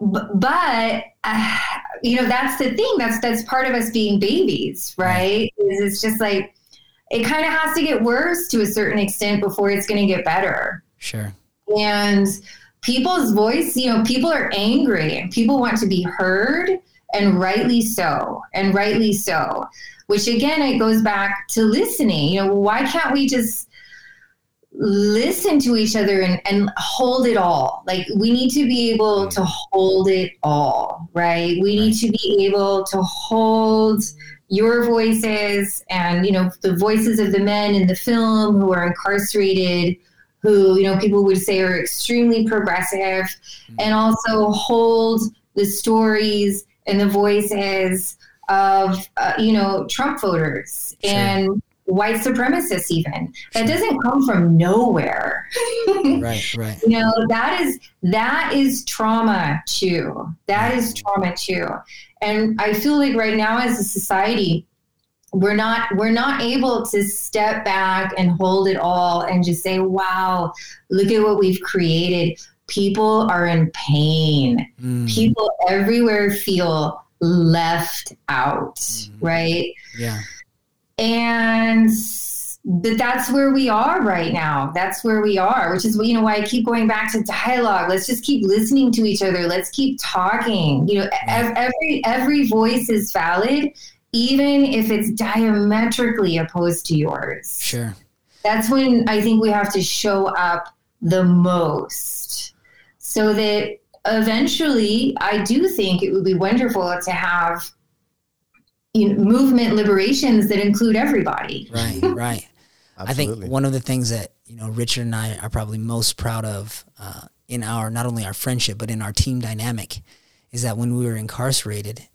but uh, you know that's the thing. That's that's part of us being babies, right? Is it's just like it kind of has to get worse to a certain extent before it's going to get better. Sure. And people's voice, you know, people are angry and people want to be heard, and rightly so, and rightly so. Which again, it goes back to listening. You know, why can't we just listen to each other and, and hold it all. Like we need to be able to hold it all, right? We need to be able to hold your voices and, you know, the voices of the men in the film who are incarcerated, who, you know, people would say are extremely progressive, and also hold the stories and the voices of, uh, you know, Trump voters and white supremacists even. That doesn't come from nowhere. Right, right. you know that is that is trauma too. That is trauma too. And i feel like right now as a society we're not we're not able to step back and hold it all and just say wow look at what we've created. People are in pain. Mm. people everywhere feel left out mm. right? Yeah and but that's where we are right now. That's where we are which is you know why i keep going back to dialogue. Let's just keep listening to each other. Let's keep talking. You know every every voice is valid even if it's diametrically opposed to yours. Sure. That's when I think we have to show up the most so that eventually I do think it would be wonderful to have you know, movement liberations that include everybody. Right, right. I think one of the things that you know Richard and I are probably most proud of uh, in our not only our friendship but in our team dynamic is that when we were incarcerated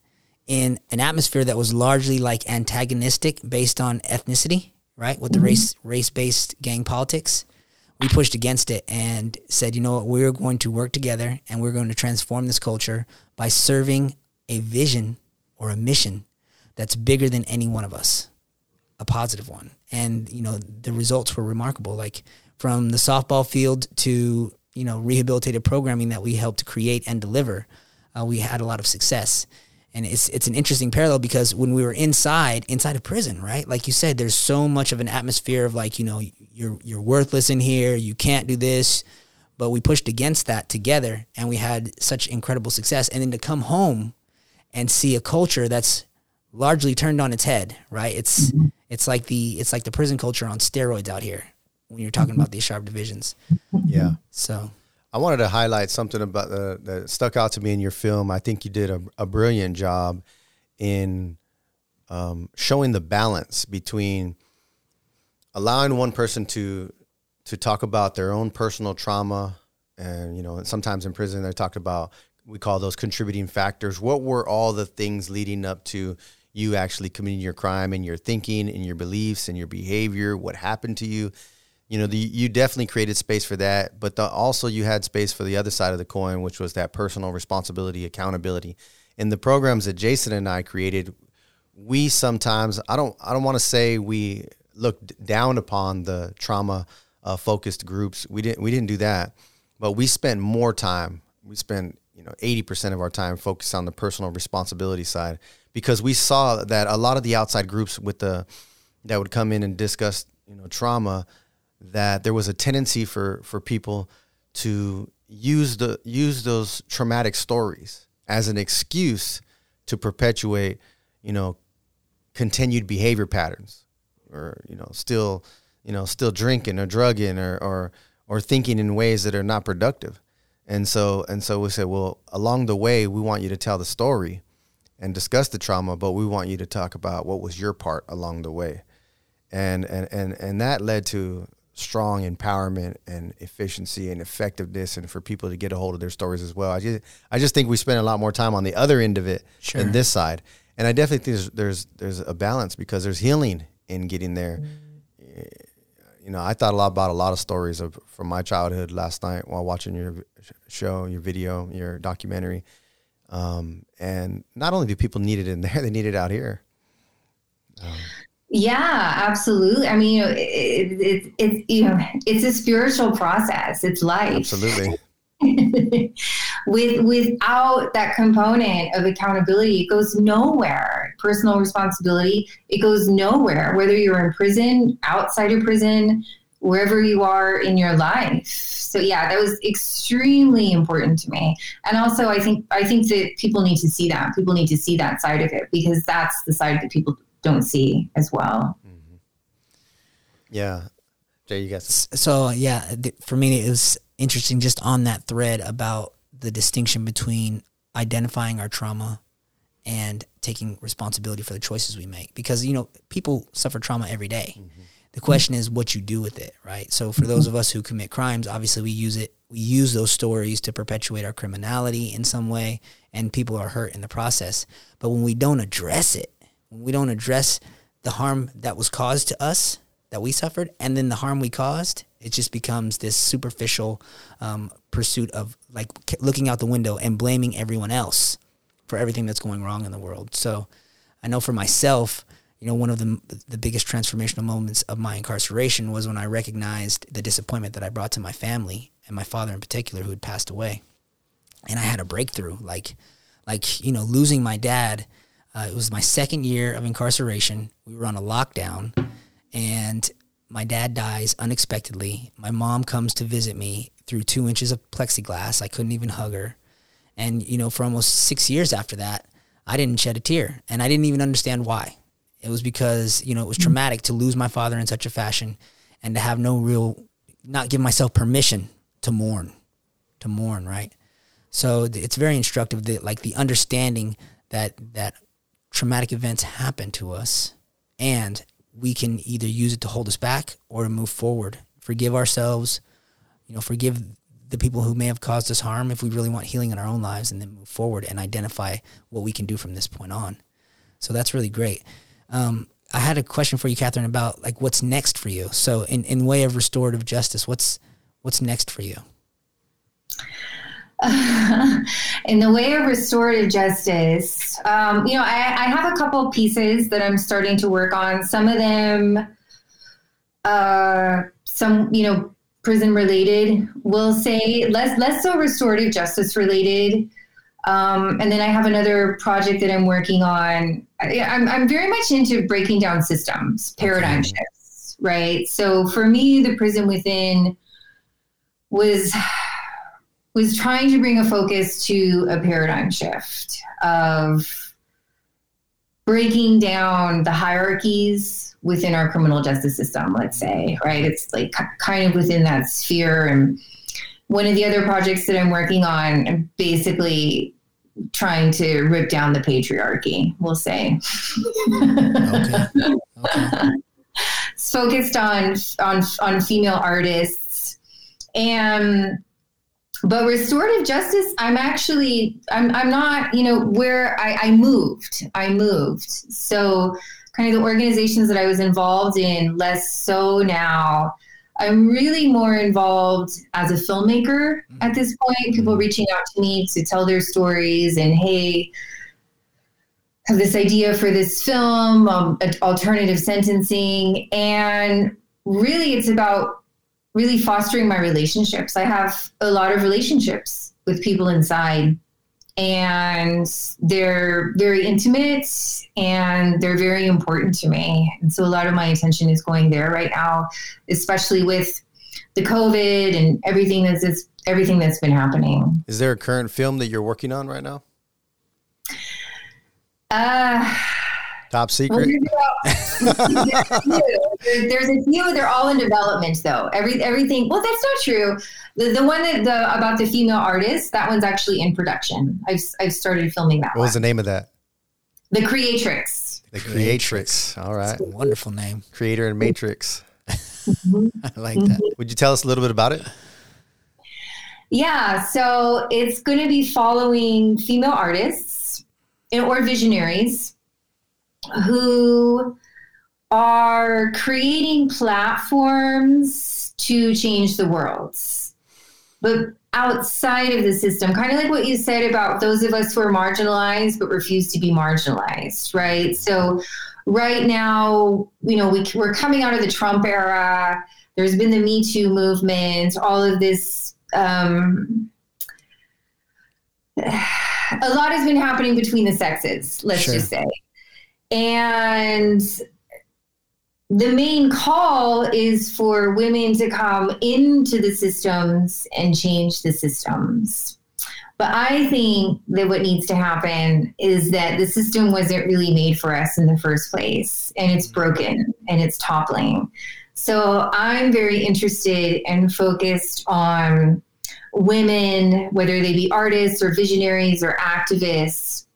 in an atmosphere that was largely like antagonistic based on ethnicity, right? With the mm-hmm. race race based gang politics, we pushed against it and said, you know what, we're going to work together and we're going to transform this culture by serving a vision or a mission that's bigger than any one of us, a positive one. And you know the results were remarkable. Like from the softball field to you know rehabilitative programming that we helped create and deliver, uh, we had a lot of success and it's it's an interesting parallel because when we were inside inside of prison right like you said there's so much of an atmosphere of like you know you're you're worthless in here you can't do this but we pushed against that together and we had such incredible success and then to come home and see a culture that's largely turned on its head right it's mm-hmm. it's like the it's like the prison culture on steroids out here when you're talking about these sharp divisions yeah so I wanted to highlight something about the that stuck out to me in your film. I think you did a, a brilliant job in um, showing the balance between allowing one person to to talk about their own personal trauma, and you know, sometimes in prison they talked about we call those contributing factors. What were all the things leading up to you actually committing your crime and your thinking and your beliefs and your behavior? What happened to you? you know, the, you definitely created space for that, but the, also you had space for the other side of the coin, which was that personal responsibility, accountability. In the programs that Jason and I created, we sometimes I don't I don't want to say we looked down upon the trauma uh, focused groups. We didn't we didn't do that, but we spent more time. We spent you know eighty percent of our time focused on the personal responsibility side because we saw that a lot of the outside groups with the that would come in and discuss you know trauma that there was a tendency for for people to use the use those traumatic stories as an excuse to perpetuate, you know, continued behavior patterns, or you know, still, you know, still drinking or drugging or or or thinking in ways that are not productive. And so and so we said, well, along the way, we want you to tell the story and discuss the trauma, but we want you to talk about what was your part along the way. And and and and that led to strong empowerment and efficiency and effectiveness and for people to get a hold of their stories as well. I just I just think we spend a lot more time on the other end of it sure. than this side. And I definitely think there's, there's there's a balance because there's healing in getting there. Mm. You know, I thought a lot about a lot of stories of from my childhood last night while watching your show, your video, your documentary. Um, and not only do people need it in there, they need it out here. Um, yeah, absolutely. I mean, you know, it's it, it, you know, it's a spiritual process. It's life. Absolutely. With without that component of accountability, it goes nowhere. Personal responsibility, it goes nowhere. Whether you're in prison, outside of prison, wherever you are in your life. So yeah, that was extremely important to me. And also, I think I think that people need to see that. People need to see that side of it because that's the side that people don't see as well. Mm-hmm. Yeah. Jay, you guys. So, yeah, for me, it was interesting just on that thread about the distinction between identifying our trauma and taking responsibility for the choices we make. Because, you know, people suffer trauma every day. Mm-hmm. The question is what you do with it, right? So for those of us who commit crimes, obviously we use it, we use those stories to perpetuate our criminality in some way, and people are hurt in the process. But when we don't address it, when we don't address the harm that was caused to us that we suffered and then the harm we caused it just becomes this superficial um, pursuit of like looking out the window and blaming everyone else for everything that's going wrong in the world so i know for myself you know, one of the the biggest transformational moments of my incarceration was when I recognized the disappointment that I brought to my family and my father in particular, who had passed away, and I had a breakthrough. Like, like you know, losing my dad. Uh, it was my second year of incarceration. We were on a lockdown, and my dad dies unexpectedly. My mom comes to visit me through two inches of plexiglass. I couldn't even hug her. And, you know, for almost six years after that, I didn't shed a tear. And I didn't even understand why. It was because, you know, it was mm. traumatic to lose my father in such a fashion and to have no real, not give myself permission to mourn, to mourn, right? So it's very instructive that, like, the understanding that, that traumatic events happen to us and we can either use it to hold us back or to move forward, forgive ourselves, you know, forgive the people who may have caused us harm if we really want healing in our own lives and then move forward and identify what we can do from this point on. So that's really great. Um, I had a question for you, Katherin, about like what's next for you. So in, in way of restorative justice, what's what's next for you? in the way of restorative justice, um, you know, I, I, have a couple pieces that I'm starting to work on. Some of them, uh, some you know, prison related. We'll say less less so restorative justice related. Um, and then I have another project that I'm working on. I, am I'm, I'm very much into breaking down systems, paradigm okay. shifts, right? So for me, the prison within was was trying to bring a focus to a paradigm shift of breaking down the hierarchies within our criminal justice system, let's say, right? It's like kind of within that sphere. And one of the other projects that I'm working on, I'm basically trying to rip down the patriarchy, we'll say. okay. okay. It's focused on on on female artists and but restorative justice i'm actually i'm, I'm not you know where I, I moved i moved so kind of the organizations that i was involved in less so now i'm really more involved as a filmmaker mm-hmm. at this point people mm-hmm. reaching out to me to tell their stories and hey have this idea for this film um, alternative sentencing and really it's about really fostering my relationships. I have a lot of relationships with people inside and they're very intimate and they're very important to me. And so a lot of my attention is going there right now, especially with the COVID and everything that's everything that's been happening. Is there a current film that you're working on right now? Uh Top secret. Well, there's, a few. They're all in development, though. Every everything. Well, that's not true. The, the one that the about the female artist. That one's actually in production. I've I've started filming that. What one. was the name of that? The Creatrix. The Creatrix. All right. wonderful name. Creator and Matrix. Mm-hmm. I like that. Mm-hmm. Would you tell us a little bit about it? Yeah. So it's going to be following female artists and or visionaries who are creating platforms to change the world. But outside of the system, kind of like what you said about those of us who are marginalized but refuse to be marginalized, right? So, right now, you know, we, we're coming out of the Trump era. There's been the Me Too movement, all of this. Um, a lot has been happening between the sexes, let's sure. just say. And the main call is for women to come into the systems and change the systems. But I think that what needs to happen is that the system wasn't really made for us in the first place, and it's broken and it's toppling. So I'm very interested and focused on women, whether they be artists or visionaries or activists,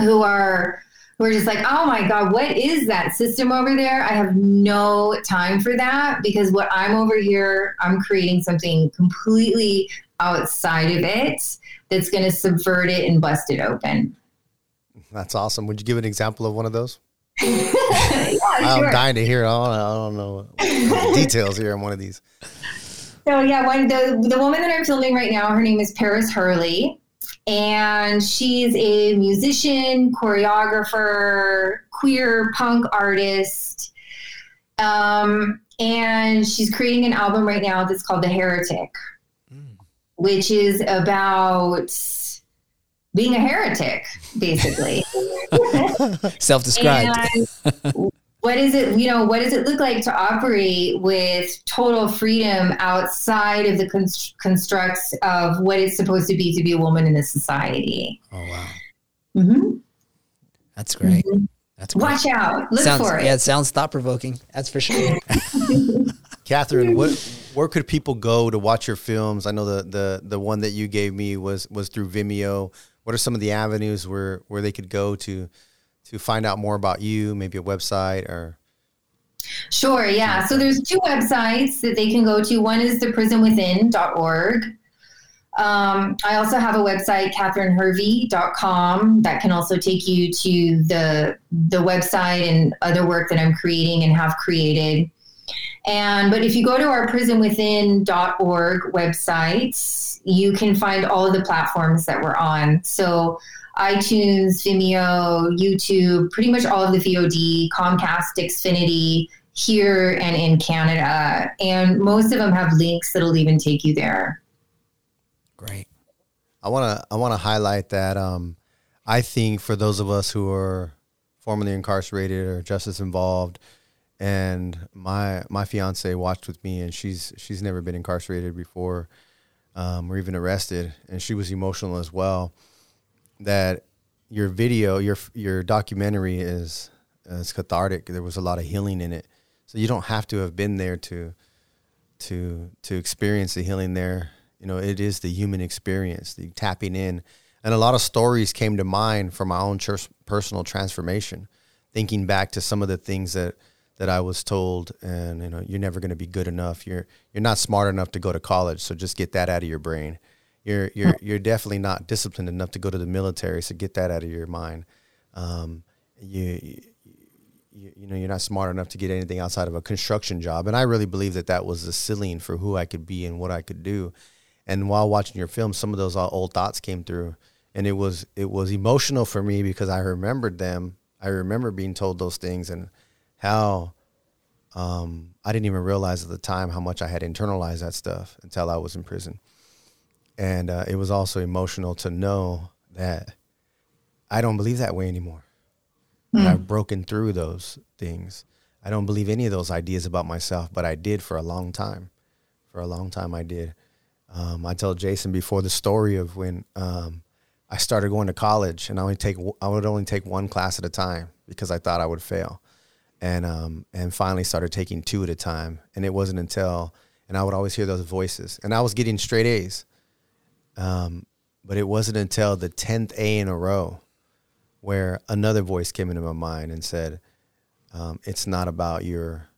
who are we're just like, oh my God, what is that system over there? I have no time for that because what I'm over here, I'm creating something completely outside of it that's going to subvert it and bust it open. That's awesome. Would you give an example of one of those? yeah, I'm sure. dying to hear. I don't, I don't know details here on one of these. So yeah, one the the woman that I'm filming right now, her name is Paris Hurley and she's a musician, choreographer, queer punk artist. Um, and she's creating an album right now that's called The Heretic, mm. which is about being a heretic, basically. Self described. What is it, you know, what does it look like to operate with total freedom outside of the constructs of what it's supposed to be to be a woman in this society? Oh, wow. Mm-hmm. That's great. Mm-hmm. That's great. Watch out. Look sounds, for it. Yeah, it sounds thought provoking. That's for sure. Katherin, what where could people go to watch your films? I know the the the one that you gave me was was through Vimeo. What are some of the avenues where where they could go to to find out more about you, maybe a website or Sure, yeah. So there's two websites that they can go to. One is theprisonwithin.org. Um, I also have a website, katherinhervey.com, that can also take you to the the website and other work that I'm creating and have created. And but if you go to our prisonwithin.org website, you can find all of the platforms that we're on. So iTunes, Vimeo, YouTube, pretty much all of the VOD, Comcast, Xfinity here and in Canada. And most of them have links that'll even take you there. Great. I want to I want to highlight that um, I think for those of us who are formerly incarcerated or justice involved and my my fiance watched with me and she's she's never been incarcerated before um, or even arrested and she was emotional as well that your video, your your documentary is uh, is cathartic. There was a lot of healing in it, so you don't have to have been there to to to experience the healing there. You know, it is the human experience, the tapping in, and a lot of stories came to mind from my own church, personal transformation, thinking back to some of the things that that I was told, and you know, you're never going to be good enough. You're you're not smart enough to go to college, so just get that out of your brain you're you're you're definitely not disciplined enough to go to the military. So get that out of your mind. Um, you, you you know you're not smart enough to get anything outside of a construction job. And I really believe that that was the ceiling for who I could be and what I could do. And while watching your film, some of those old thoughts came through, and it was it was emotional for me because I remembered them. I remember being told those things and how um, I didn't even realize at the time how much I had internalized that stuff until I was in prison and uh, it was also emotional to know that I don't believe that way anymore. Mm. I've broken through those things. I don't believe any of those ideas about myself, but I did for a long time. For a long time, I did. Um, I tell Jason before the story of when um, I started going to college, and I only take I would only take one class at a time because I thought I would fail, and um, and finally started taking two at a time. And it wasn't until and I would always hear those voices, and I was getting straight A's um, but it wasn't until the 10th A in a row where another voice came into my mind and said, um, It's not about your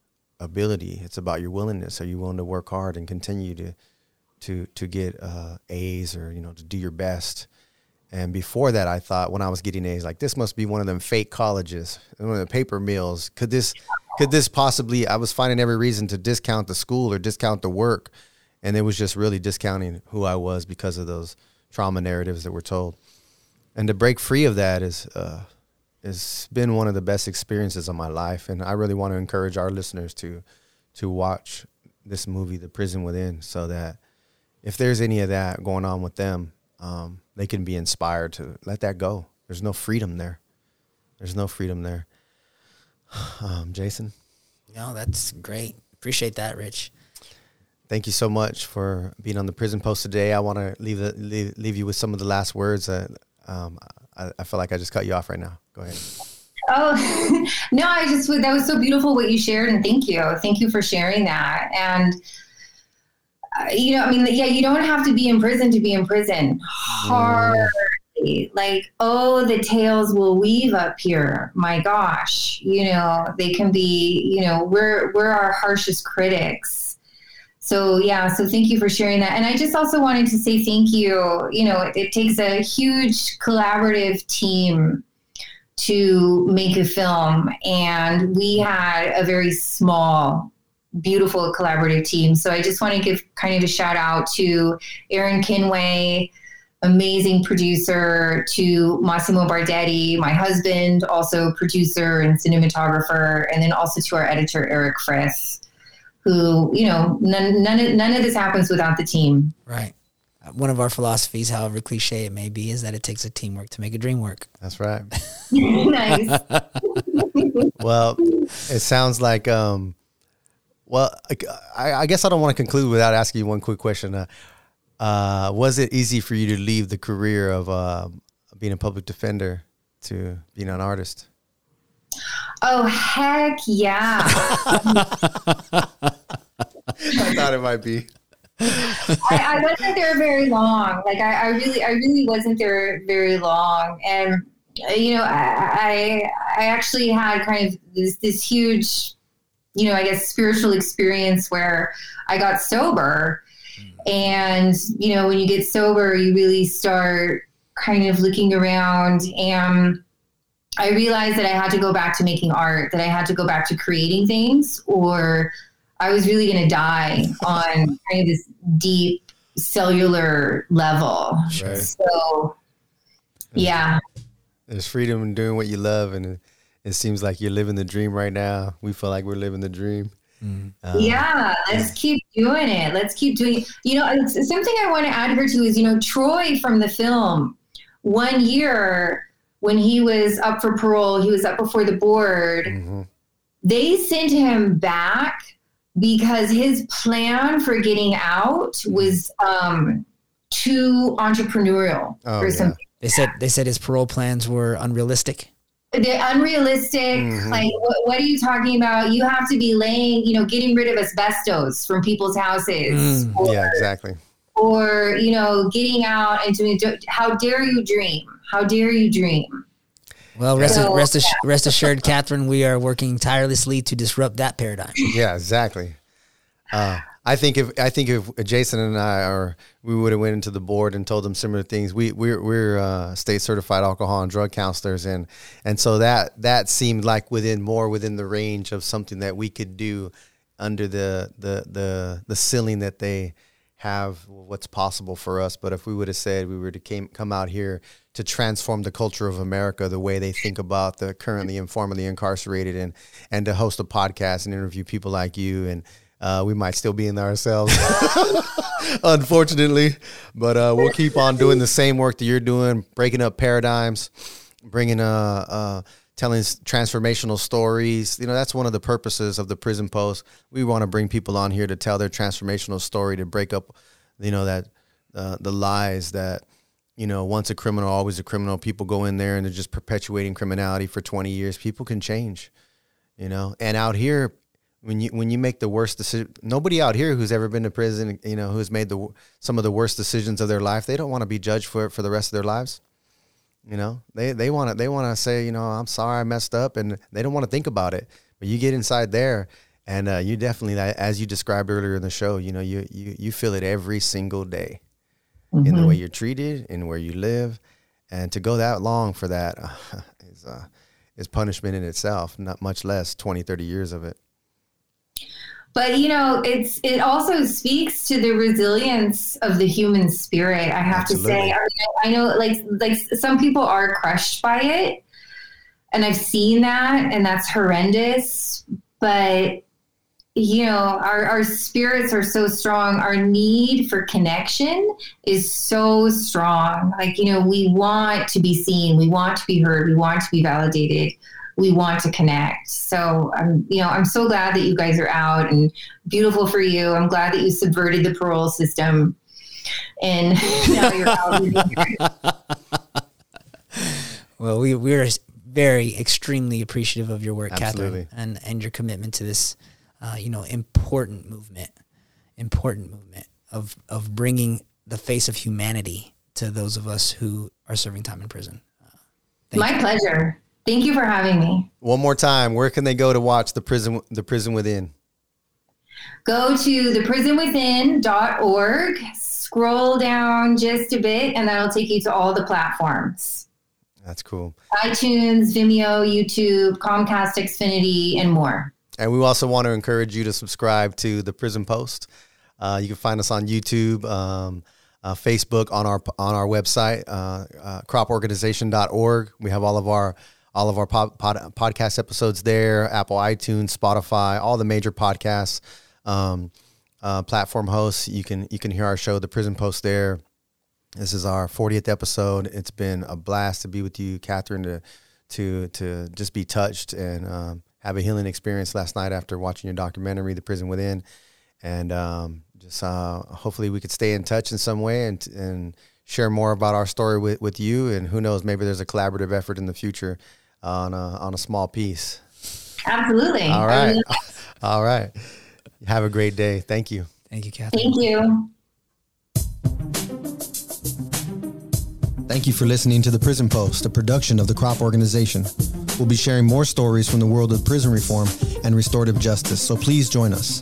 ability, it's about your willingness. Are you willing to work hard and continue to? To, to get uh, A's or you know to do your best, and before that, I thought when I was getting A's, like this must be one of them fake colleges, one of the paper mills. Could this, could this possibly? I was finding every reason to discount the school or discount the work and it was just really discounting who I was because of those trauma narratives that were told. And to break free of that is uh, has been one of the best experiences of my life, and I really want to encourage our listeners to to watch this movie, The Prison Within, so that if there's any of that going on with them, um, they can be inspired to let that go. There's no freedom there. There's no freedom there. Um, Jason. No, that's great. Appreciate that, Rich thank you so much for being on the prison post today. I want to leave, leave, leave you with some of the last words. um, I, I, feel like I just cut you off right now. Go ahead. Oh no, I just that was so beautiful what you shared, and thank you, thank you for sharing that. And uh, you know, I mean, yeah, you don't have to be in prison to be in prison. Hard. Like, oh, the tales will weave up here. My gosh, you know, they can be, you know, we're we're our harshest critics so yeah so thank you for sharing that. And i just also wanted to say thank you. You know it, it, takes a huge collaborative team to make a film. And we had a very small beautiful collaborative team. So i just want to give kind of a shout out to aaron kinway amazing producer, to Massimo Bardetti, my husband, also producer and cinematographer, and then also to our editor, Eric Friss, who, you know, none, none, of, none of this happens without the team. Right. One of our philosophies, however cliche it may be, is that it takes a teamwork to make a dream work. That's right. nice. well, it sounds like, um, well, I, I guess I don't want to conclude without asking you one quick question. Uh, uh, was it easy for you to leave the career of uh, being a public defender to being an artist? Oh heck yeah! I thought it might be. I, I, wasn't there very long. Like I, I, really, I really wasn't there very long, and you know, I, I, I actually had kind of this this huge, you know, I guess spiritual experience where I got sober and, you know, when you get sober, you really start kind of looking around. And I realized that I had to go back to making art, that I had to go back to creating things, or I was really going to die on kind of this deep cellular level. Right. So, yeah. There's freedom in doing what you love, and it seems like you're living the dream right now. We feel like we're living the dream. Mm. Um, yeah, let's keep doing it. Let's keep doing. You know, something I want to add here too is you know Troy from the film. One year when he was up for parole, he was up before the board. Mm-hmm. They sent him back because his plan for getting out was um, too entrepreneurial oh, or something. Yeah. They said they said his parole plans were unrealistic they're unrealistic. Mm-hmm. Like, what, what, are you talking about? You have to be laying, you know, getting rid of asbestos from people's houses. Mm, or, yeah, exactly. Or, you know, getting out and doing, how dare you dream? How dare you dream? Well, rest, so, rest, yeah. rest assured, Katherin, we are working tirelessly to disrupt that paradigm. Yeah, exactly. Uh, I think if I think if Jason and I are we would have went into the board and told them similar things. We we're we're uh, state certified alcohol and drug counselors and and so that that seemed like within more within the range of something that we could do under the the the the ceiling that they have what's possible for us. But if we would have said we were to came, come out here to transform the culture of America, the way they think about the currently and formerly incarcerated, and and to host a podcast and interview people like you and uh, we might still be in there ourselves, unfortunately, but uh, we'll keep on doing the same work that you're doing, breaking up paradigms, bringing uh, uh, telling transformational stories. You know, that's one of the purposes of the Prison Post. We want to bring people on here to tell their transformational story, to break up, you know, that uh, the lies that you know, once a criminal, always a criminal. People go in there and they're just perpetuating criminality for 20 years. People can change, you know. And out here, when you when you make the worst decision nobody out here who's ever been to prison you know who's made the some of the worst decisions of their life they don't want to be judged for it for the rest of their lives you know they they want to they want to say you know i'm sorry i messed up and they don't want to think about it but you get inside there and uh, you definitely as you described earlier in the show you know you you, you feel it every single day mm-hmm. in the way mm-hmm. you're treated and where you live and to go that long for that uh, is uh, is punishment in itself not much less 20 30 years of it but you know it's it also speaks to the resilience of the human spirit i have Absolutely. to say. I, I know like like some people are crushed by it and i've seen that and that's horrendous. But you know our, our spirits are so strong. Our need for connection is so strong. Like you know we want to be seen. We want to be heard. We want to be validated we want to connect. So I'm, you know, I'm so glad that you guys are out and beautiful for you. I'm glad that you subverted the parole system and now you're out. well, we we're very extremely appreciative of your work, Absolutely. Katherin, and and your commitment to this, uh, you know, important movement, important movement of of bringing the face of humanity to those of us who are serving time in prison. Uh, My you. pleasure. Thank you for having me. One more time, where can they go to watch the prison the prison within? Go to theprisonwithin.org, scroll down just a bit, and that'll take you to all the platforms. That's cool. iTunes, Vimeo, YouTube, Comcast, Xfinity, and more. And we also want to encourage you to subscribe to the Prison Post. Uh, you can find us on YouTube. Um, uh, Facebook, on our on our website, uh, uh, croporganization.org. We have all of our all of our pod, pod, podcast episodes there. Apple, iTunes, Spotify, all the major podcasts um, uh, platform hosts. You can you can hear our show, The Prison Post, there. This is our 40th episode. It's been a blast to be with you, Katherin, to to to just be touched and um, have a healing experience last night after watching your documentary, The Prison Within, and um, just uh, hopefully we could stay in touch in some way and and share more about our story with, with you. And who knows, maybe there's a collaborative effort in the future on a, on a small piece. Absolutely. All right. All right. Have a great day. Thank you. Thank you, Kathy. Thank you. Thank you for listening to The Prison Post, a production of the CROP Organization. We'll be sharing more stories from the world of prison reform and restorative justice, so please join us.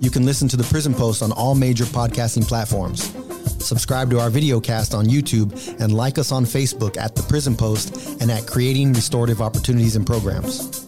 You can listen to The Prison Post on all major podcasting platforms. Subscribe to our video cast on YouTube and like us on Facebook at The Prison Post and at Creating Restorative Opportunities and Programs.